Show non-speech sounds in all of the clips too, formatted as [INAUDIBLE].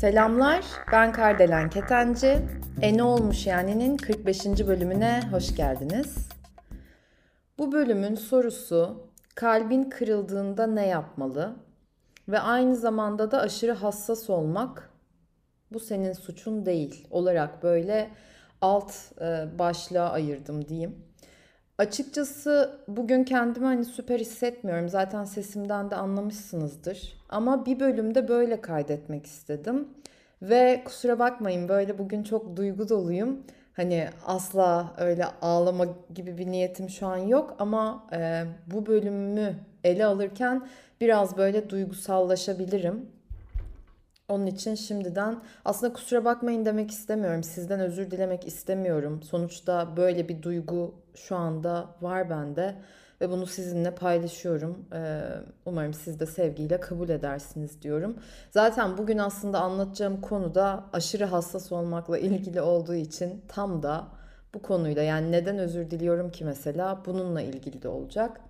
Selamlar, ben Kardelen Ketenci. E ne olmuş yani'nin 45. bölümüne hoş geldiniz. Bu bölümün sorusu kalbin kırıldığında ne yapmalı? Ve aynı zamanda da aşırı hassas olmak bu senin suçun değil olarak böyle alt e, başlığa ayırdım diyeyim. Açıkçası bugün kendimi hani süper hissetmiyorum. Zaten sesimden de anlamışsınızdır. Ama bir bölümde böyle kaydetmek istedim. Ve kusura bakmayın böyle bugün çok duygu doluyum. Hani asla öyle ağlama gibi bir niyetim şu an yok ama e, bu bölümü ele alırken biraz böyle duygusallaşabilirim. Onun için şimdiden aslında kusura bakmayın demek istemiyorum. Sizden özür dilemek istemiyorum. Sonuçta böyle bir duygu şu anda var bende ve bunu sizinle paylaşıyorum. Ee, umarım siz de sevgiyle kabul edersiniz diyorum. Zaten bugün aslında anlatacağım konu da aşırı hassas olmakla [LAUGHS] ilgili olduğu için tam da bu konuyla yani neden özür diliyorum ki mesela bununla ilgili de olacak.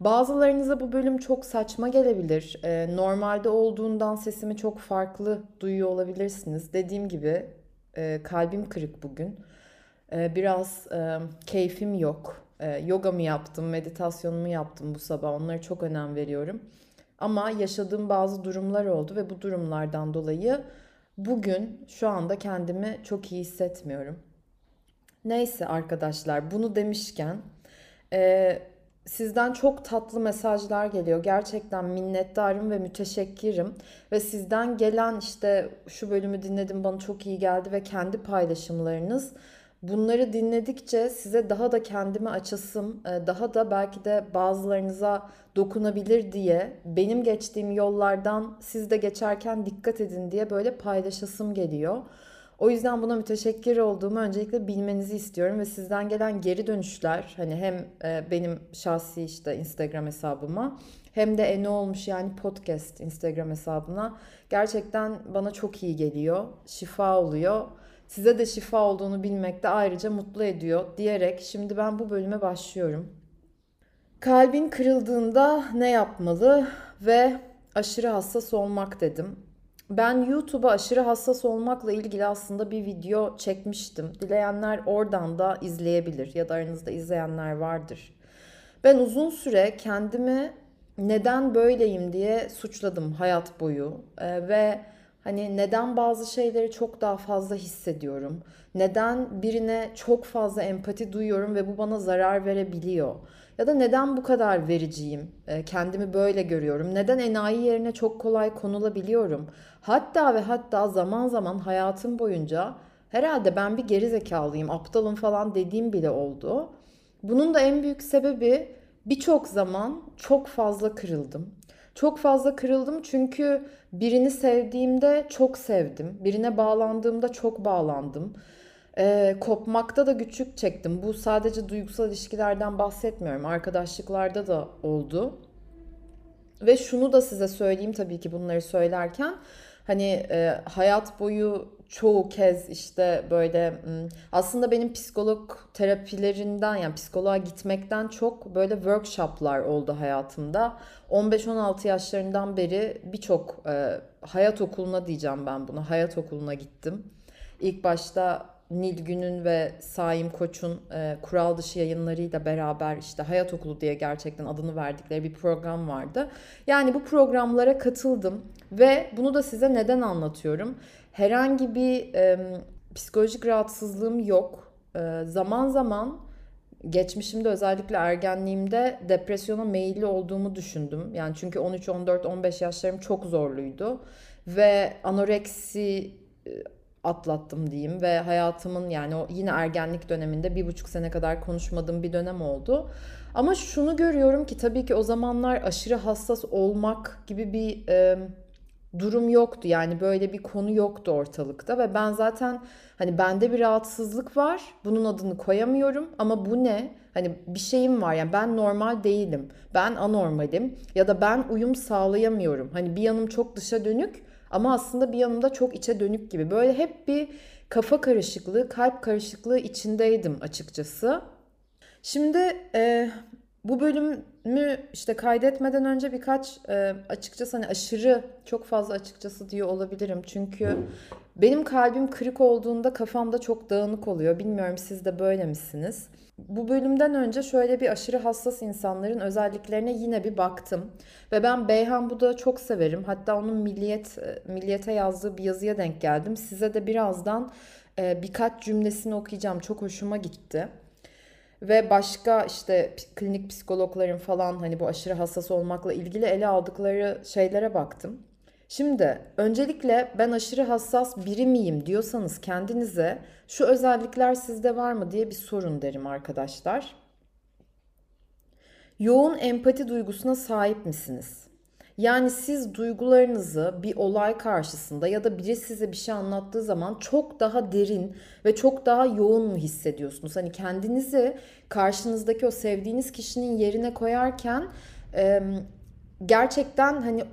Bazılarınıza bu bölüm çok saçma gelebilir. Ee, normalde olduğundan sesimi çok farklı duyuyor olabilirsiniz. Dediğim gibi e, kalbim kırık bugün. E, biraz e, keyfim yok. E, yogamı yaptım, meditasyonumu yaptım bu sabah. Onlara çok önem veriyorum. Ama yaşadığım bazı durumlar oldu ve bu durumlardan dolayı bugün şu anda kendimi çok iyi hissetmiyorum. Neyse arkadaşlar bunu demişken... E, Sizden çok tatlı mesajlar geliyor. Gerçekten minnettarım ve müteşekkirim. Ve sizden gelen işte şu bölümü dinledim bana çok iyi geldi ve kendi paylaşımlarınız bunları dinledikçe size daha da kendimi açasım, e, daha da belki de bazılarınıza dokunabilir diye benim geçtiğim yollardan siz de geçerken dikkat edin diye böyle paylaşasım geliyor. O yüzden buna müteşekkir olduğumu öncelikle bilmenizi istiyorum ve sizden gelen geri dönüşler hani hem e, benim şahsi işte Instagram hesabıma hem de e ne olmuş yani podcast Instagram hesabına gerçekten bana çok iyi geliyor. Şifa oluyor. Size de şifa olduğunu bilmek de ayrıca mutlu ediyor diyerek şimdi ben bu bölüme başlıyorum. Kalbin kırıldığında ne yapmalı ve aşırı hassas olmak dedim. Ben YouTube'a aşırı hassas olmakla ilgili aslında bir video çekmiştim. Dileyenler oradan da izleyebilir ya da aranızda izleyenler vardır. Ben uzun süre kendimi neden böyleyim diye suçladım hayat boyu ee, ve hani neden bazı şeyleri çok daha fazla hissediyorum? Neden birine çok fazla empati duyuyorum ve bu bana zarar verebiliyor? Ya da neden bu kadar vericiyim? Ee, kendimi böyle görüyorum. Neden enayi yerine çok kolay konulabiliyorum? Hatta ve hatta zaman zaman hayatım boyunca herhalde ben bir geri zekalıyım, aptalım falan dediğim bile oldu. Bunun da en büyük sebebi birçok zaman çok fazla kırıldım. Çok fazla kırıldım çünkü birini sevdiğimde çok sevdim. Birine bağlandığımda çok bağlandım. Ee, kopmakta da güçlük çektim. Bu sadece duygusal ilişkilerden bahsetmiyorum. Arkadaşlıklarda da oldu. Ve şunu da size söyleyeyim tabii ki bunları söylerken hani e, hayat boyu çoğu kez işte böyle aslında benim psikolog terapilerinden yani psikoloğa gitmekten çok böyle workshoplar oldu hayatımda. 15-16 yaşlarından beri birçok e, hayat okuluna diyeceğim ben buna. Hayat okuluna gittim. İlk başta Nilgün'ün ve Saim Koç'un e, kural dışı yayınlarıyla beraber işte Hayat Okulu diye gerçekten adını verdikleri bir program vardı. Yani bu programlara katıldım ve bunu da size neden anlatıyorum? Herhangi bir e, psikolojik rahatsızlığım yok. E, zaman zaman geçmişimde özellikle ergenliğimde depresyona meyilli olduğumu düşündüm. Yani çünkü 13, 14, 15 yaşlarım çok zorluydu ve anoreksi e, atlattım diyeyim ve hayatımın yani o yine ergenlik döneminde bir buçuk sene kadar konuşmadığım bir dönem oldu. Ama şunu görüyorum ki tabii ki o zamanlar aşırı hassas olmak gibi bir e, durum yoktu. Yani böyle bir konu yoktu ortalıkta ve ben zaten hani bende bir rahatsızlık var. Bunun adını koyamıyorum ama bu ne? Hani bir şeyim var yani ben normal değilim. Ben anormalim ya da ben uyum sağlayamıyorum. Hani bir yanım çok dışa dönük ama aslında bir yanımda çok içe dönük gibi. Böyle hep bir kafa karışıklığı, kalp karışıklığı içindeydim açıkçası. Şimdi e, bu bölümü işte kaydetmeden önce birkaç e, açıkçası hani aşırı çok fazla açıkçası diyor olabilirim. Çünkü benim kalbim kırık olduğunda kafamda çok dağınık oluyor. Bilmiyorum siz de böyle misiniz? Bu bölümden önce şöyle bir aşırı hassas insanların özelliklerine yine bir baktım. Ve ben Beyhan Buda'yı çok severim. Hatta onun Milliyet Milliyet'e yazdığı bir yazıya denk geldim. Size de birazdan e, birkaç cümlesini okuyacağım. Çok hoşuma gitti. Ve başka işte klinik psikologların falan hani bu aşırı hassas olmakla ilgili ele aldıkları şeylere baktım. Şimdi öncelikle ben aşırı hassas biri miyim diyorsanız kendinize şu özellikler sizde var mı diye bir sorun derim arkadaşlar. Yoğun empati duygusuna sahip misiniz? Yani siz duygularınızı bir olay karşısında ya da biri size bir şey anlattığı zaman çok daha derin ve çok daha yoğun mu hissediyorsunuz? Hani kendinizi karşınızdaki o sevdiğiniz kişinin yerine koyarken gerçekten hani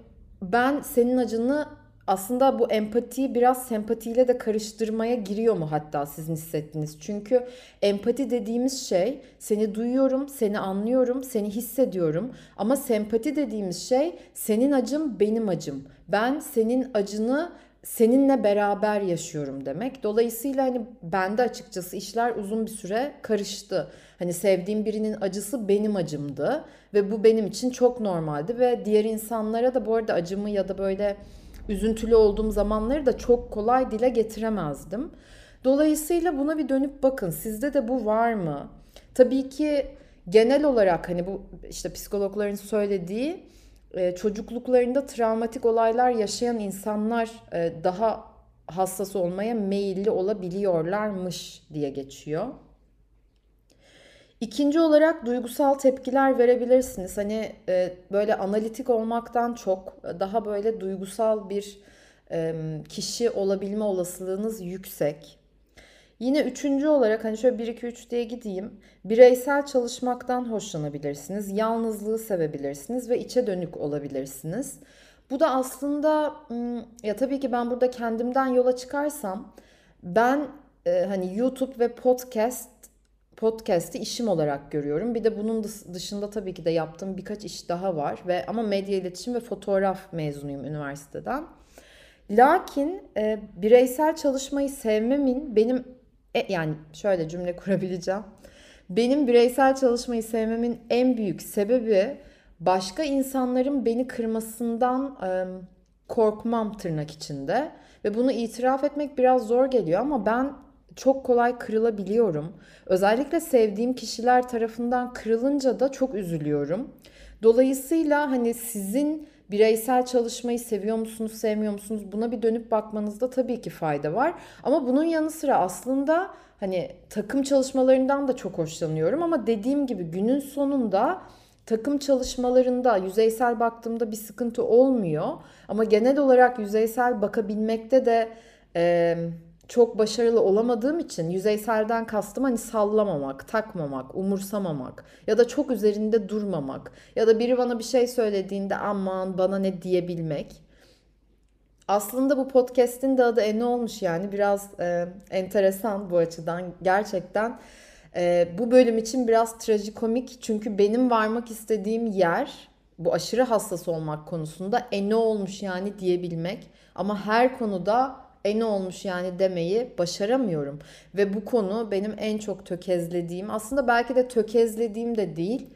ben senin acını aslında bu empatiyi biraz sempatiyle de karıştırmaya giriyor mu hatta sizin hissettiğiniz? Çünkü empati dediğimiz şey seni duyuyorum, seni anlıyorum, seni hissediyorum. Ama sempati dediğimiz şey senin acım benim acım. Ben senin acını seninle beraber yaşıyorum demek. Dolayısıyla hani bende açıkçası işler uzun bir süre karıştı. Hani sevdiğim birinin acısı benim acımdı ve bu benim için çok normaldi ve diğer insanlara da bu arada acımı ya da böyle üzüntülü olduğum zamanları da çok kolay dile getiremezdim. Dolayısıyla buna bir dönüp bakın. Sizde de bu var mı? Tabii ki genel olarak hani bu işte psikologların söylediği çocukluklarında travmatik olaylar yaşayan insanlar e, daha hassas olmaya meyilli olabiliyorlarmış diye geçiyor. İkinci olarak duygusal tepkiler verebilirsiniz. Hani e, böyle analitik olmaktan çok daha böyle duygusal bir e, kişi olabilme olasılığınız yüksek. Yine üçüncü olarak hani şöyle 1 2 3 diye gideyim. Bireysel çalışmaktan hoşlanabilirsiniz. Yalnızlığı sevebilirsiniz ve içe dönük olabilirsiniz. Bu da aslında ya tabii ki ben burada kendimden yola çıkarsam ben e, hani YouTube ve podcast podcast'i işim olarak görüyorum. Bir de bunun dışında tabii ki de yaptığım birkaç iş daha var ve ama medya iletişim ve fotoğraf mezunuyum üniversiteden. Lakin e, bireysel çalışmayı sevmemin benim e, yani şöyle cümle [LAUGHS] kurabileceğim. Benim bireysel çalışmayı sevmemin en büyük sebebi başka insanların beni kırmasından e, korkmam tırnak içinde ve bunu itiraf etmek biraz zor geliyor ama ben çok kolay kırılabiliyorum. Özellikle sevdiğim kişiler tarafından kırılınca da çok üzülüyorum. Dolayısıyla hani sizin bireysel çalışmayı seviyor musunuz, sevmiyor musunuz? Buna bir dönüp bakmanızda tabii ki fayda var. Ama bunun yanı sıra aslında hani takım çalışmalarından da çok hoşlanıyorum ama dediğim gibi günün sonunda takım çalışmalarında yüzeysel baktığımda bir sıkıntı olmuyor. Ama genel olarak yüzeysel bakabilmekte de e, çok başarılı olamadığım için yüzeyselden kastım hani sallamamak, takmamak, umursamamak ya da çok üzerinde durmamak ya da biri bana bir şey söylediğinde aman bana ne diyebilmek. Aslında bu podcast'in de adı e ne olmuş yani biraz e, enteresan bu açıdan gerçekten. E, bu bölüm için biraz trajikomik çünkü benim varmak istediğim yer bu aşırı hassas olmak konusunda e ne olmuş yani diyebilmek. Ama her konuda e ne olmuş yani demeyi başaramıyorum. Ve bu konu benim en çok tökezlediğim aslında belki de tökezlediğim de değil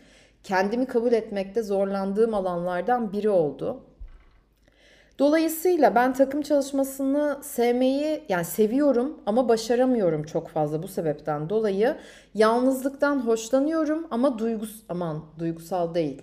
kendimi kabul etmekte zorlandığım alanlardan biri oldu. Dolayısıyla ben takım çalışmasını sevmeyi yani seviyorum ama başaramıyorum çok fazla bu sebepten dolayı. Yalnızlıktan hoşlanıyorum ama duygus aman duygusal değil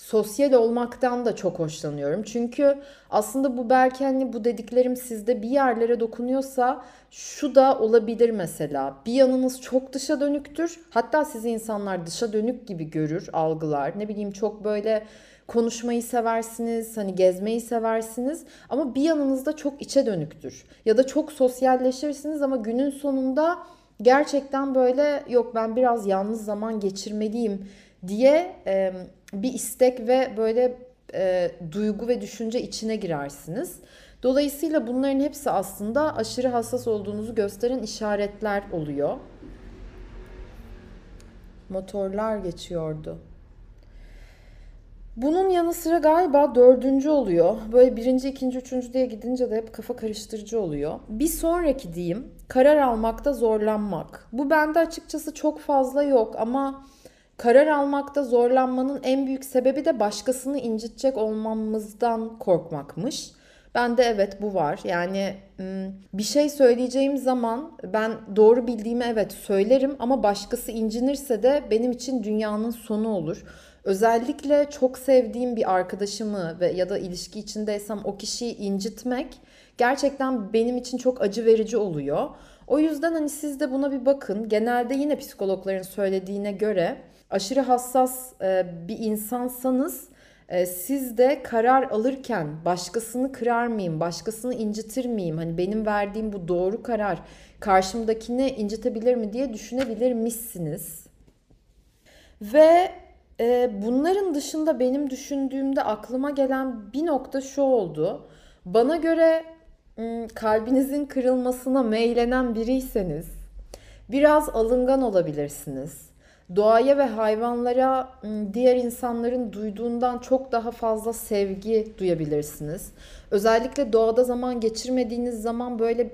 sosyal olmaktan da çok hoşlanıyorum. Çünkü aslında bu belki hani bu dediklerim sizde bir yerlere dokunuyorsa şu da olabilir mesela. Bir yanınız çok dışa dönüktür. Hatta sizi insanlar dışa dönük gibi görür, algılar. Ne bileyim çok böyle konuşmayı seversiniz, hani gezmeyi seversiniz ama bir yanınız da çok içe dönüktür. Ya da çok sosyalleşirsiniz ama günün sonunda gerçekten böyle yok ben biraz yalnız zaman geçirmeliyim diye e, bir istek ve böyle e, duygu ve düşünce içine girersiniz. Dolayısıyla bunların hepsi aslında aşırı hassas olduğunuzu gösteren işaretler oluyor. motorlar geçiyordu. Bunun yanı sıra galiba dördüncü oluyor. Böyle birinci, ikinci, üçüncü diye gidince de hep kafa karıştırıcı oluyor. Bir sonraki diyeyim karar almakta zorlanmak. Bu bende açıkçası çok fazla yok ama karar almakta zorlanmanın en büyük sebebi de başkasını incitecek olmamızdan korkmakmış. Ben de evet bu var. Yani bir şey söyleyeceğim zaman ben doğru bildiğimi evet söylerim ama başkası incinirse de benim için dünyanın sonu olur. Özellikle çok sevdiğim bir arkadaşımı ve ya da ilişki içindeysem o kişiyi incitmek gerçekten benim için çok acı verici oluyor. O yüzden hani siz de buna bir bakın. Genelde yine psikologların söylediğine göre aşırı hassas bir insansanız siz de karar alırken başkasını kırar mıyım, başkasını incitir miyim? Hani benim verdiğim bu doğru karar karşımdakini incitebilir mi diye düşünebilirmişsiniz. Ve e, bunların dışında benim düşündüğümde aklıma gelen bir nokta şu oldu. Bana göre kalbinizin kırılmasına meylenen biriyseniz biraz alıngan olabilirsiniz. Doğaya ve hayvanlara diğer insanların duyduğundan çok daha fazla sevgi duyabilirsiniz. Özellikle doğada zaman geçirmediğiniz zaman böyle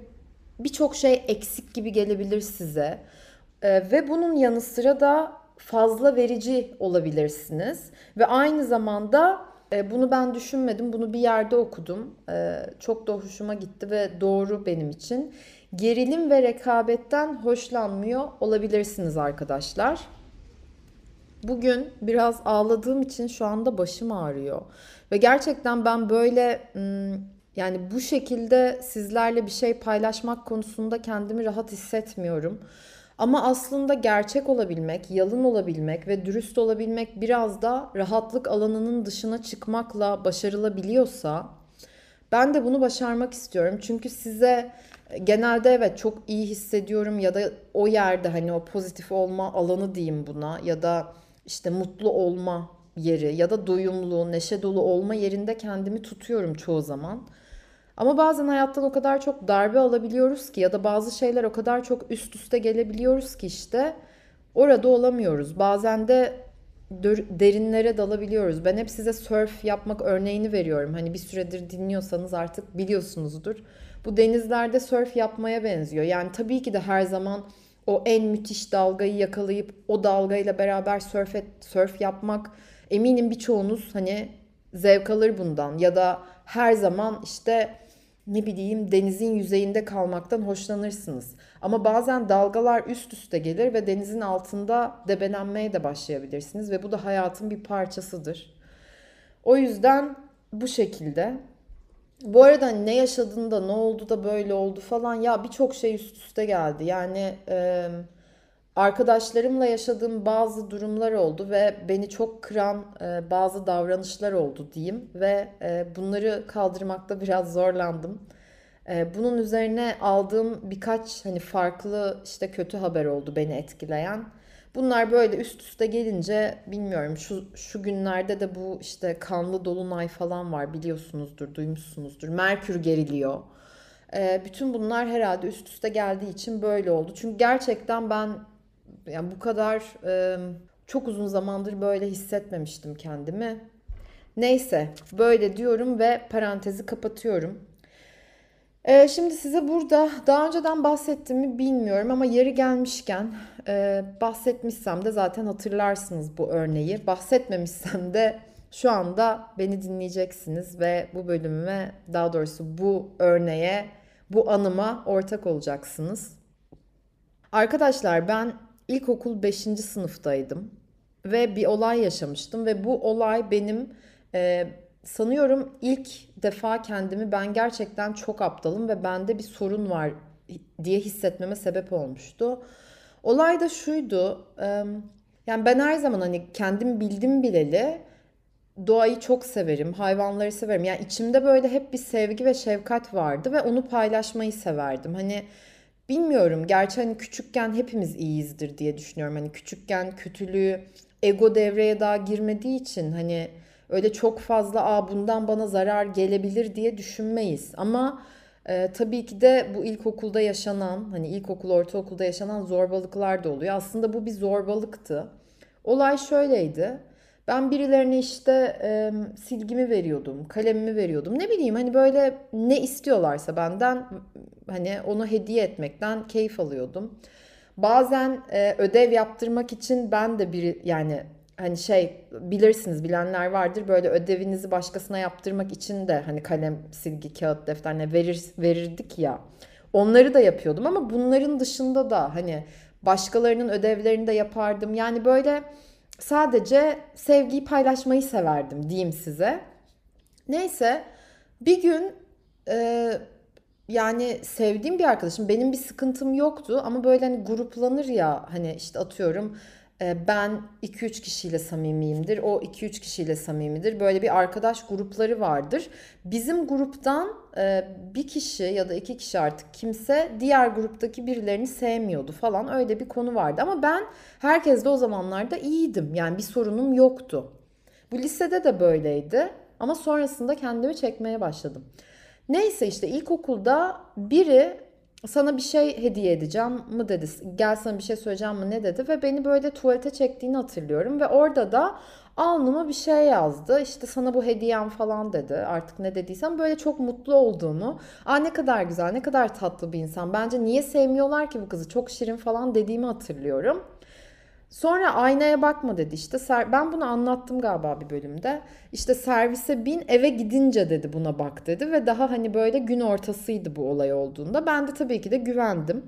birçok şey eksik gibi gelebilir size. Ve bunun yanı sıra da fazla verici olabilirsiniz ve aynı zamanda e, bunu ben düşünmedim. Bunu bir yerde okudum. E, çok da hoşuma gitti ve doğru benim için. Gerilim ve rekabetten hoşlanmıyor olabilirsiniz arkadaşlar. Bugün biraz ağladığım için şu anda başım ağrıyor. Ve gerçekten ben böyle yani bu şekilde sizlerle bir şey paylaşmak konusunda kendimi rahat hissetmiyorum. Ama aslında gerçek olabilmek, yalın olabilmek ve dürüst olabilmek biraz da rahatlık alanının dışına çıkmakla başarılabiliyorsa ben de bunu başarmak istiyorum. Çünkü size genelde evet çok iyi hissediyorum ya da o yerde hani o pozitif olma alanı diyeyim buna ya da işte mutlu olma yeri ya da doyumlu, neşe dolu olma yerinde kendimi tutuyorum çoğu zaman. Ama bazen hayattan o kadar çok darbe alabiliyoruz ki ya da bazı şeyler o kadar çok üst üste gelebiliyoruz ki işte orada olamıyoruz. Bazen de derinlere dalabiliyoruz. Ben hep size surf yapmak örneğini veriyorum. Hani bir süredir dinliyorsanız artık biliyorsunuzdur. Bu denizlerde surf yapmaya benziyor. Yani tabii ki de her zaman o en müthiş dalgayı yakalayıp o dalgayla beraber surf, et, surf yapmak eminim birçoğunuz hani zevk alır bundan ya da her zaman işte ne bileyim denizin yüzeyinde kalmaktan hoşlanırsınız. Ama bazen dalgalar üst üste gelir ve denizin altında debelenmeye de başlayabilirsiniz ve bu da hayatın bir parçasıdır. O yüzden bu şekilde. Bu arada ne yaşadığında ne oldu da böyle oldu falan ya birçok şey üst üste geldi. Yani e, arkadaşlarımla yaşadığım bazı durumlar oldu ve beni çok kıran e, bazı davranışlar oldu diyeyim ve e, bunları kaldırmakta [LAUGHS] biraz zorlandım. E, bunun üzerine aldığım birkaç hani farklı işte kötü haber oldu beni etkileyen. Bunlar böyle üst üste gelince bilmiyorum şu şu günlerde de bu işte kanlı dolunay falan var biliyorsunuzdur, duymuşsunuzdur. Merkür geriliyor. E, bütün bunlar herhalde üst üste geldiği için böyle oldu. Çünkü gerçekten ben yani bu kadar e, çok uzun zamandır böyle hissetmemiştim kendimi. Neyse böyle diyorum ve parantezi kapatıyorum. Ee, şimdi size burada daha önceden bahsettiğimi bilmiyorum ama yeri gelmişken e, bahsetmişsem de zaten hatırlarsınız bu örneği. Bahsetmemişsem de şu anda beni dinleyeceksiniz ve bu bölümüme daha doğrusu bu örneğe, bu anıma ortak olacaksınız. Arkadaşlar ben ilkokul 5. sınıftaydım ve bir olay yaşamıştım ve bu olay benim e, sanıyorum ilk defa kendimi ben gerçekten çok aptalım ve bende bir sorun var diye hissetmeme sebep olmuştu. Olay da şuydu. Yani ben her zaman hani kendim bildim bileli doğayı çok severim, hayvanları severim. Yani içimde böyle hep bir sevgi ve şefkat vardı ve onu paylaşmayı severdim. Hani bilmiyorum gerçi hani küçükken hepimiz iyiyizdir diye düşünüyorum. Hani küçükken kötülüğü ego devreye daha girmediği için hani öyle çok fazla Aa, bundan bana zarar gelebilir diye düşünmeyiz. Ama e, tabii ki de bu ilkokulda yaşanan hani ilkokul ortaokulda yaşanan zorbalıklar da oluyor. Aslında bu bir zorbalıktı. Olay şöyleydi. Ben birilerine işte e, silgimi veriyordum, kalemimi veriyordum. Ne bileyim hani böyle ne istiyorlarsa benden hani onu hediye etmekten keyif alıyordum. Bazen e, ödev yaptırmak için ben de bir yani hani şey bilirsiniz bilenler vardır böyle ödevinizi başkasına yaptırmak için de hani kalem, silgi, kağıt, defterine verir verirdik ya. Onları da yapıyordum ama bunların dışında da hani başkalarının ödevlerini de yapardım. Yani böyle sadece sevgiyi paylaşmayı severdim diyeyim size. Neyse bir gün e, yani sevdiğim bir arkadaşım benim bir sıkıntım yoktu ama böyle hani gruplanır ya hani işte atıyorum ben 2-3 kişiyle samimiyimdir. O 2-3 kişiyle samimidir. Böyle bir arkadaş grupları vardır. Bizim gruptan e, bir kişi ya da iki kişi artık kimse diğer gruptaki birilerini sevmiyordu falan. Öyle bir konu vardı. Ama ben herkesle o zamanlarda iyiydim. Yani bir sorunum yoktu. Bu lisede de böyleydi. Ama sonrasında kendimi çekmeye başladım. Neyse işte ilkokulda biri sana bir şey hediye edeceğim mı dedi. Gel sana bir şey söyleyeceğim mi ne dedi. Ve beni böyle tuvalete çektiğini hatırlıyorum. Ve orada da alnıma bir şey yazdı. İşte sana bu hediyem falan dedi. Artık ne dediysem böyle çok mutlu olduğunu. Aa ne kadar güzel ne kadar tatlı bir insan. Bence niye sevmiyorlar ki bu kızı çok şirin falan dediğimi hatırlıyorum. Sonra aynaya bakma dedi işte. Ben bunu anlattım galiba bir bölümde. İşte servise bin eve gidince dedi buna bak dedi. Ve daha hani böyle gün ortasıydı bu olay olduğunda. Ben de tabii ki de güvendim.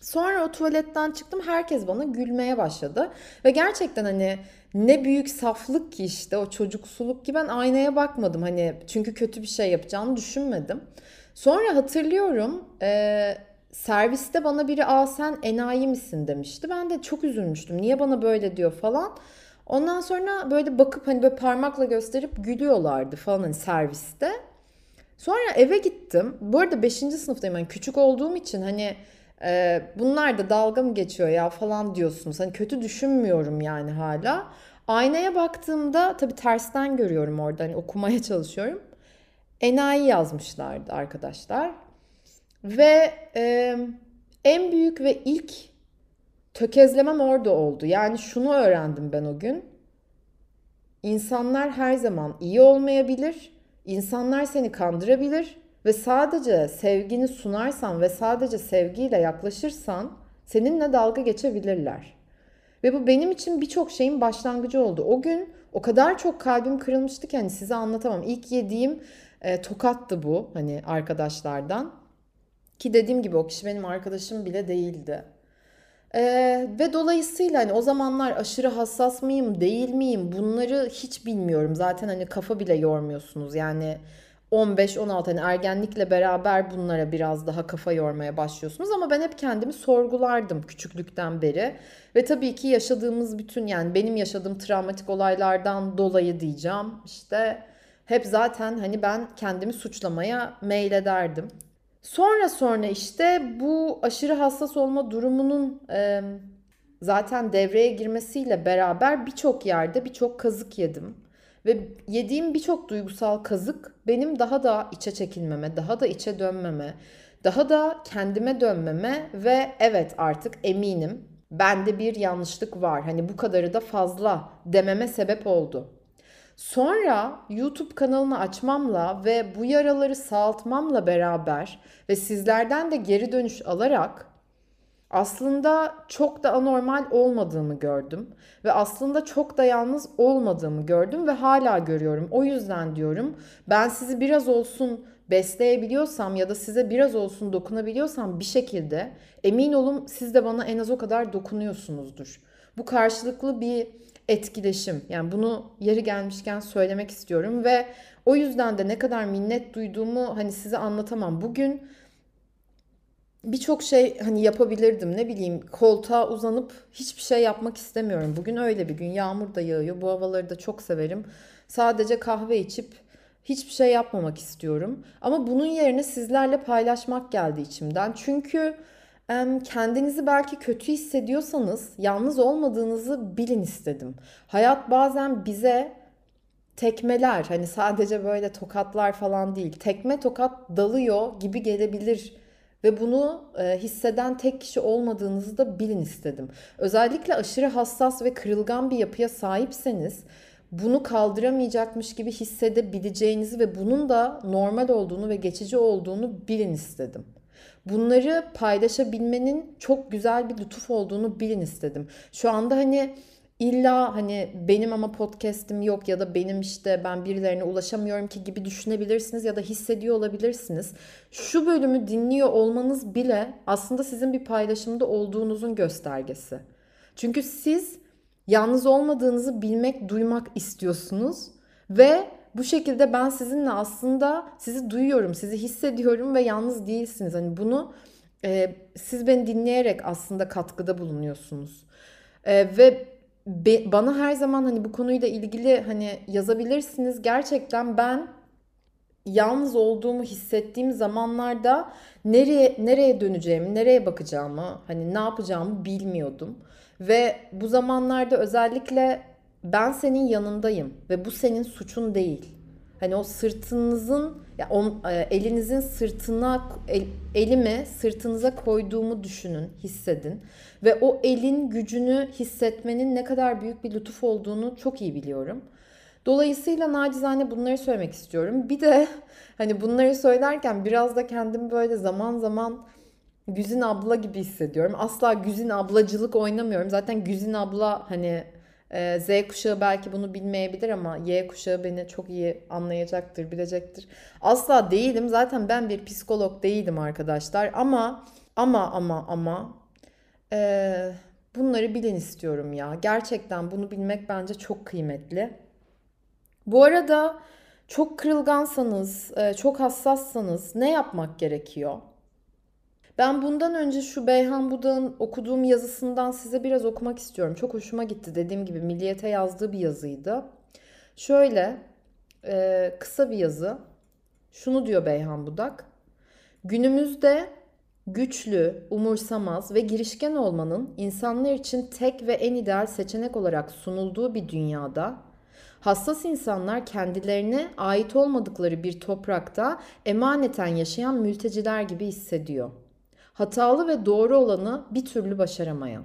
Sonra o tuvaletten çıktım herkes bana gülmeye başladı. Ve gerçekten hani ne büyük saflık ki işte o çocuksuluk ki ben aynaya bakmadım. Hani çünkü kötü bir şey yapacağını düşünmedim. Sonra hatırlıyorum... serviste bana biri aa sen enayi misin demişti. Ben de çok üzülmüştüm. Niye bana böyle diyor falan. Ondan sonra böyle bakıp hani böyle parmakla gösterip gülüyorlardı falan hani serviste. Sonra eve gittim. Bu arada 5. sınıftayım. Yani küçük olduğum için hani e, bunlar da dalga mı geçiyor ya falan diyorsunuz. Hani kötü düşünmüyorum yani hala. Aynaya baktığımda tabii tersten görüyorum orada. Hani okumaya çalışıyorum. Enayi yazmışlardı arkadaşlar. Ve e, en büyük ve ilk tökezlemem orada oldu. Yani şunu öğrendim ben o gün. İnsanlar her zaman iyi olmayabilir. İnsanlar seni kandırabilir ve sadece sevgini sunarsan ve sadece sevgiyle yaklaşırsan seninle dalga geçebilirler. Ve bu benim için birçok şeyin başlangıcı oldu. O gün o kadar çok kalbim kırılmıştı ki hani size anlatamam. İlk yediğim e, tokattı bu hani arkadaşlardan. Ki dediğim gibi o kişi benim arkadaşım bile değildi. Ee, ve dolayısıyla hani o zamanlar aşırı hassas mıyım değil miyim bunları hiç bilmiyorum. Zaten hani kafa bile yormuyorsunuz. Yani 15-16 hani ergenlikle beraber bunlara biraz daha kafa yormaya başlıyorsunuz. Ama ben hep kendimi sorgulardım küçüklükten beri. Ve tabii ki yaşadığımız bütün yani benim yaşadığım travmatik olaylardan dolayı diyeceğim. işte hep zaten hani ben kendimi suçlamaya meylederdim. Sonra sonra işte bu aşırı hassas olma durumunun e, zaten devreye girmesiyle beraber birçok yerde birçok kazık yedim. Ve yediğim birçok duygusal kazık benim daha da içe çekilmeme, daha da içe dönmeme, daha da kendime dönmeme ve evet artık eminim bende bir yanlışlık var. Hani bu kadarı da fazla dememe sebep oldu. Sonra YouTube kanalını açmamla ve bu yaraları sağaltmamla beraber ve sizlerden de geri dönüş alarak aslında çok da anormal olmadığımı gördüm ve aslında çok da yalnız olmadığımı gördüm ve hala görüyorum. O yüzden diyorum ben sizi biraz olsun besleyebiliyorsam ya da size biraz olsun dokunabiliyorsam bir şekilde emin olun siz de bana en az o kadar dokunuyorsunuzdur. Bu karşılıklı bir etkileşim. Yani bunu yeri gelmişken söylemek istiyorum ve o yüzden de ne kadar minnet duyduğumu hani size anlatamam. Bugün birçok şey hani yapabilirdim ne bileyim koltuğa uzanıp hiçbir şey yapmak istemiyorum. Bugün öyle bir gün yağmur da yağıyor bu havaları da çok severim. Sadece kahve içip hiçbir şey yapmamak istiyorum. Ama bunun yerine sizlerle paylaşmak geldi içimden. Çünkü kendinizi belki kötü hissediyorsanız yalnız olmadığınızı bilin istedim. Hayat bazen bize tekmeler hani sadece böyle tokatlar falan değil tekme tokat dalıyor gibi gelebilir Ve bunu e, hisseden tek kişi olmadığınızı da bilin istedim. Özellikle aşırı hassas ve kırılgan bir yapıya sahipseniz bunu kaldıramayacakmış gibi hissedebileceğinizi ve bunun da normal olduğunu ve geçici olduğunu bilin istedim. Bunları paylaşabilmenin çok güzel bir lütuf olduğunu bilin istedim. Şu anda hani illa hani benim ama podcast'im yok ya da benim işte ben birilerine ulaşamıyorum ki gibi düşünebilirsiniz ya da hissediyor olabilirsiniz. Şu bölümü dinliyor olmanız bile aslında sizin bir paylaşımda olduğunuzun göstergesi. Çünkü siz yalnız olmadığınızı bilmek, duymak istiyorsunuz ve bu şekilde ben sizinle aslında sizi duyuyorum, sizi hissediyorum ve yalnız değilsiniz. Hani bunu e, siz beni dinleyerek aslında katkıda bulunuyorsunuz. E, ve be, bana her zaman hani bu konuyla ilgili hani yazabilirsiniz. Gerçekten ben yalnız olduğumu hissettiğim zamanlarda nereye nereye döneceğimi, nereye bakacağımı, hani ne yapacağımı bilmiyordum. Ve bu zamanlarda özellikle ben senin yanındayım ve bu senin suçun değil. Hani o sırtınızın ya o, e, elinizin sırtına el, elimi sırtınıza koyduğumu düşünün, hissedin ve o elin gücünü hissetmenin ne kadar büyük bir lütuf olduğunu çok iyi biliyorum. Dolayısıyla nacizane bunları söylemek istiyorum. Bir de [LAUGHS] hani bunları söylerken biraz da kendimi böyle zaman zaman Güzin abla gibi hissediyorum. Asla Güzin ablacılık oynamıyorum. Zaten Güzin abla hani e, Z kuşağı belki bunu bilmeyebilir ama Y kuşağı beni çok iyi anlayacaktır, bilecektir. Asla değilim. Zaten ben bir psikolog değilim arkadaşlar. Ama ama ama ama e, bunları bilin istiyorum ya. Gerçekten bunu bilmek bence çok kıymetli. Bu arada çok kırılgansanız, e, çok hassassanız ne yapmak gerekiyor? Ben bundan önce şu Beyhan Budak'ın okuduğum yazısından size biraz okumak istiyorum. Çok hoşuma gitti dediğim gibi Milliyet'e yazdığı bir yazıydı. Şöyle e, kısa bir yazı. Şunu diyor Beyhan Budak. Günümüzde güçlü, umursamaz ve girişken olmanın insanlar için tek ve en ideal seçenek olarak sunulduğu bir dünyada hassas insanlar kendilerine ait olmadıkları bir toprakta emaneten yaşayan mülteciler gibi hissediyor hatalı ve doğru olanı bir türlü başaramayan.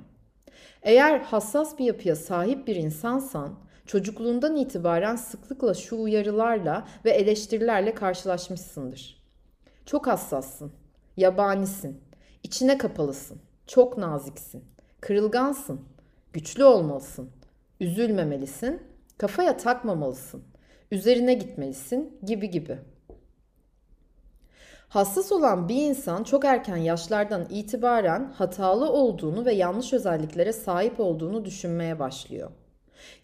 Eğer hassas bir yapıya sahip bir insansan, çocukluğundan itibaren sıklıkla şu uyarılarla ve eleştirilerle karşılaşmışsındır. Çok hassassın, yabanisin, içine kapalısın, çok naziksin, kırılgansın, güçlü olmalısın, üzülmemelisin, kafaya takmamalısın, üzerine gitmelisin gibi gibi.'' Hassas olan bir insan çok erken yaşlardan itibaren hatalı olduğunu ve yanlış özelliklere sahip olduğunu düşünmeye başlıyor.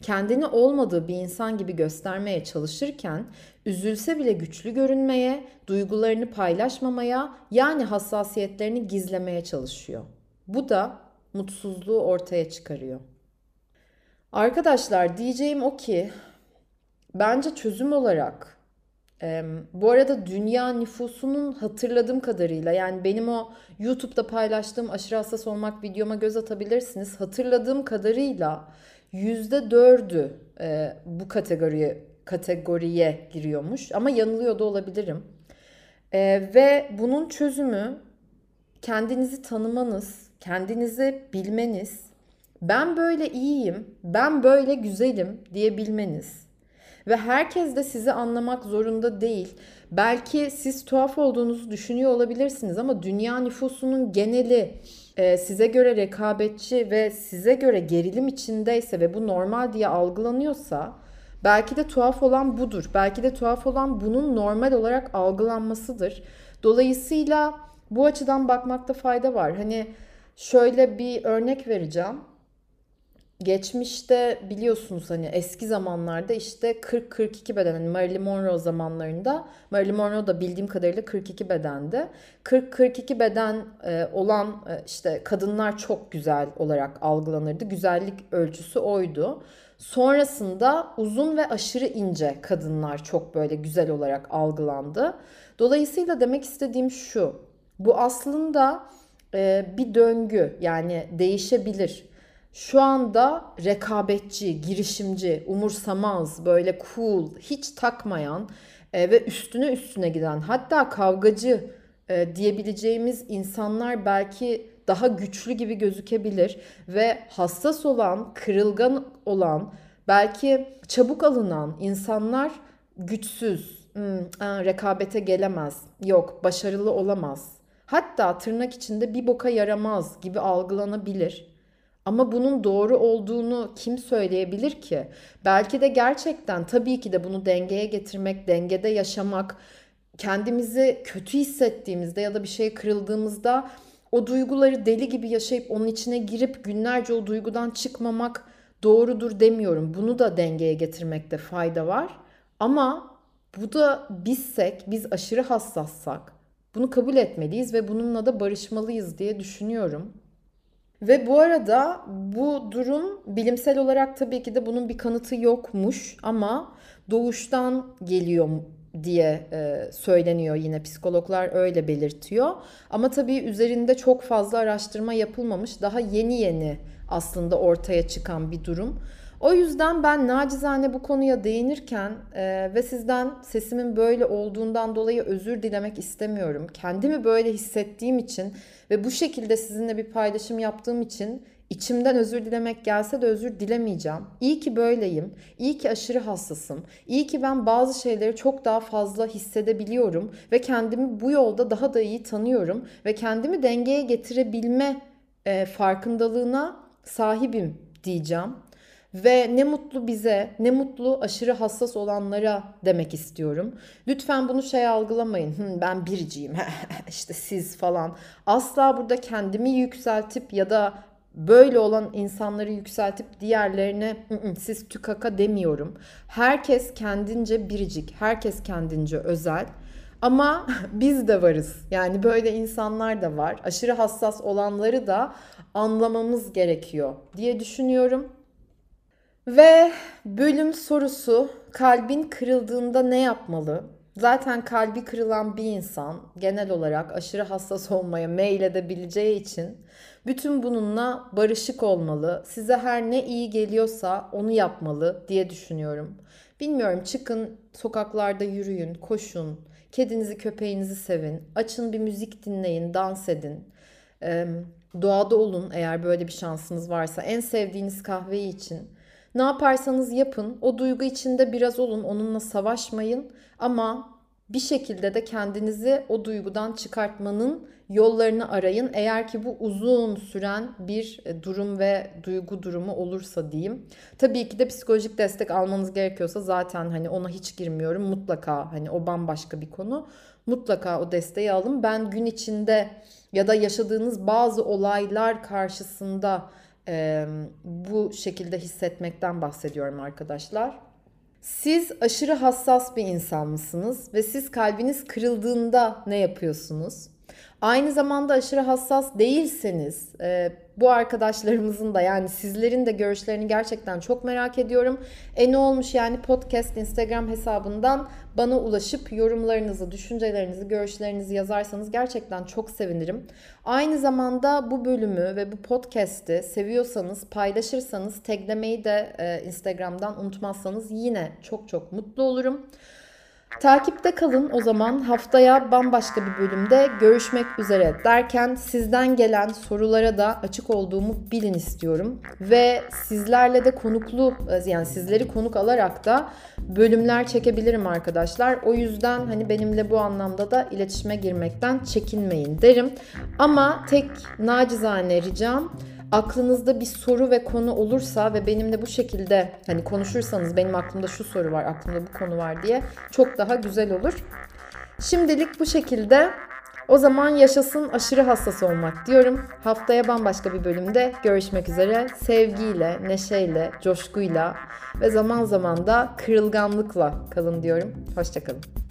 Kendini olmadığı bir insan gibi göstermeye çalışırken üzülse bile güçlü görünmeye, duygularını paylaşmamaya yani hassasiyetlerini gizlemeye çalışıyor. Bu da mutsuzluğu ortaya çıkarıyor. Arkadaşlar diyeceğim o ki bence çözüm olarak bu arada dünya nüfusunun hatırladığım kadarıyla yani benim o YouTube'da paylaştığım aşırı hassas olmak videoma göz atabilirsiniz. Hatırladığım kadarıyla yüzde dördü e, bu kategoriye kategoriye giriyormuş ama yanılıyor da olabilirim. E, ve bunun çözümü kendinizi tanımanız, kendinizi bilmeniz, ben böyle iyiyim, ben böyle güzelim diyebilmeniz. Ve herkes de sizi anlamak zorunda değil. Belki siz tuhaf olduğunuzu düşünüyor olabilirsiniz ama dünya nüfusunun geneli e, size göre rekabetçi ve size göre gerilim içindeyse ve bu normal diye algılanıyorsa belki de tuhaf olan budur. Belki de tuhaf olan bunun normal olarak algılanmasıdır. Dolayısıyla bu açıdan bakmakta fayda var. Hani şöyle bir örnek vereceğim geçmişte biliyorsunuz hani eski zamanlarda işte 40-42 beden hani Marilyn Monroe zamanlarında Marilyn Monroe da bildiğim kadarıyla 42 bedendi. 40-42 beden e, olan e, işte kadınlar çok güzel olarak algılanırdı. Güzellik ölçüsü oydu. Sonrasında uzun ve aşırı ince kadınlar çok böyle güzel olarak algılandı. Dolayısıyla demek istediğim şu. Bu aslında e, bir döngü yani değişebilir şu anda rekabetçi, girişimci, umursamaz, böyle cool, hiç takmayan e, ve üstüne üstüne giden hatta kavgacı e, diyebileceğimiz insanlar belki daha güçlü gibi gözükebilir ve hassas olan, kırılgan olan, belki çabuk alınan insanlar güçsüz, hmm, rekabete gelemez, yok başarılı olamaz. Hatta tırnak içinde bir boka yaramaz gibi algılanabilir. Ama bunun doğru olduğunu kim söyleyebilir ki? Belki de gerçekten tabii ki de bunu dengeye getirmek, dengede yaşamak, kendimizi kötü hissettiğimizde ya da bir şey kırıldığımızda o duyguları deli gibi yaşayıp onun içine girip günlerce o duygudan çıkmamak doğrudur demiyorum. Bunu da dengeye getirmekte fayda var. Ama bu da bizsek, biz aşırı hassassak bunu kabul etmeliyiz ve bununla da barışmalıyız diye düşünüyorum. Ve bu arada bu durum bilimsel olarak tabii ki de bunun bir kanıtı yokmuş ama doğuştan geliyor diye e, söyleniyor yine psikologlar öyle belirtiyor. Ama tabii üzerinde çok fazla araştırma yapılmamış. Daha yeni yeni aslında ortaya çıkan bir durum. O yüzden ben nacizane bu konuya değinirken e, ve sizden sesimin böyle olduğundan dolayı özür dilemek istemiyorum. Kendimi böyle hissettiğim için ve bu şekilde sizinle bir paylaşım yaptığım için içimden özür dilemek gelse de özür dilemeyeceğim. İyi ki böyleyim. İyi ki aşırı hassasım. İyi ki ben bazı şeyleri çok daha fazla hissedebiliyorum ve kendimi bu yolda daha da iyi tanıyorum ve kendimi dengeye getirebilme e, farkındalığına sahibim diyeceğim. Ve ne mutlu bize, ne mutlu aşırı hassas olanlara demek istiyorum. Lütfen bunu şey algılamayın. ben biriciyim, [LAUGHS] işte siz falan. Asla burada kendimi yükseltip ya da böyle olan insanları yükseltip diğerlerine siz tükaka demiyorum. Herkes kendince biricik, herkes kendince özel. Ama [LAUGHS] biz de varız. Yani böyle insanlar da var. Aşırı hassas olanları da anlamamız gerekiyor diye düşünüyorum. Ve bölüm sorusu kalbin kırıldığında ne yapmalı? Zaten kalbi kırılan bir insan genel olarak aşırı hassas [LAUGHS] olmaya meyledebileceği için bütün bununla barışık olmalı. Size her ne iyi geliyorsa onu yapmalı diye düşünüyorum. Bilmiyorum çıkın sokaklarda yürüyün, koşun, kedinizi köpeğinizi sevin, açın bir müzik dinleyin, dans edin. Ee, doğada olun eğer böyle bir şansınız varsa. En sevdiğiniz kahveyi için ne yaparsanız yapın. O duygu içinde biraz olun. Onunla savaşmayın. Ama bir şekilde de kendinizi o duygudan çıkartmanın yollarını arayın. Eğer ki bu uzun süren bir e, durum ve duygu durumu olursa diyeyim. Tabii ki de psikolojik destek almanız gerekiyorsa zaten hani ona hiç girmiyorum. Mutlaka hani o bambaşka bir konu. Mutlaka o desteği alın. Ben gün içinde ya da yaşadığınız bazı olaylar karşısında e, bu şekilde hissetmekten bahsediyorum arkadaşlar. Siz aşırı hassas bir insan mısınız ve siz kalbiniz kırıldığında ne yapıyorsunuz? Aynı zamanda aşırı hassas değilseniz e, bu arkadaşlarımızın da yani sizlerin de görüşlerini gerçekten çok merak ediyorum. E ne olmuş yani podcast Instagram hesabından bana ulaşıp yorumlarınızı, düşüncelerinizi, görüşlerinizi yazarsanız gerçekten çok sevinirim. Aynı zamanda bu bölümü ve bu podcast'i seviyorsanız, paylaşırsanız, taglemeyi de e, Instagram'dan unutmazsanız yine çok çok mutlu olurum. Takipte kalın o zaman haftaya bambaşka bir bölümde görüşmek üzere derken sizden gelen sorulara da açık olduğumu bilin istiyorum. Ve sizlerle de konuklu yani sizleri konuk alarak da bölümler çekebilirim arkadaşlar. O yüzden hani benimle bu anlamda da iletişime girmekten çekinmeyin derim. Ama tek nacizane ricam aklınızda bir soru ve konu olursa ve benimle bu şekilde hani konuşursanız benim aklımda şu soru var, aklımda bu konu var diye çok daha güzel olur. Şimdilik bu şekilde. O zaman yaşasın aşırı hassas olmak diyorum. Haftaya bambaşka bir bölümde görüşmek üzere. Sevgiyle, neşeyle, coşkuyla ve zaman zaman da kırılganlıkla kalın diyorum. Hoşçakalın.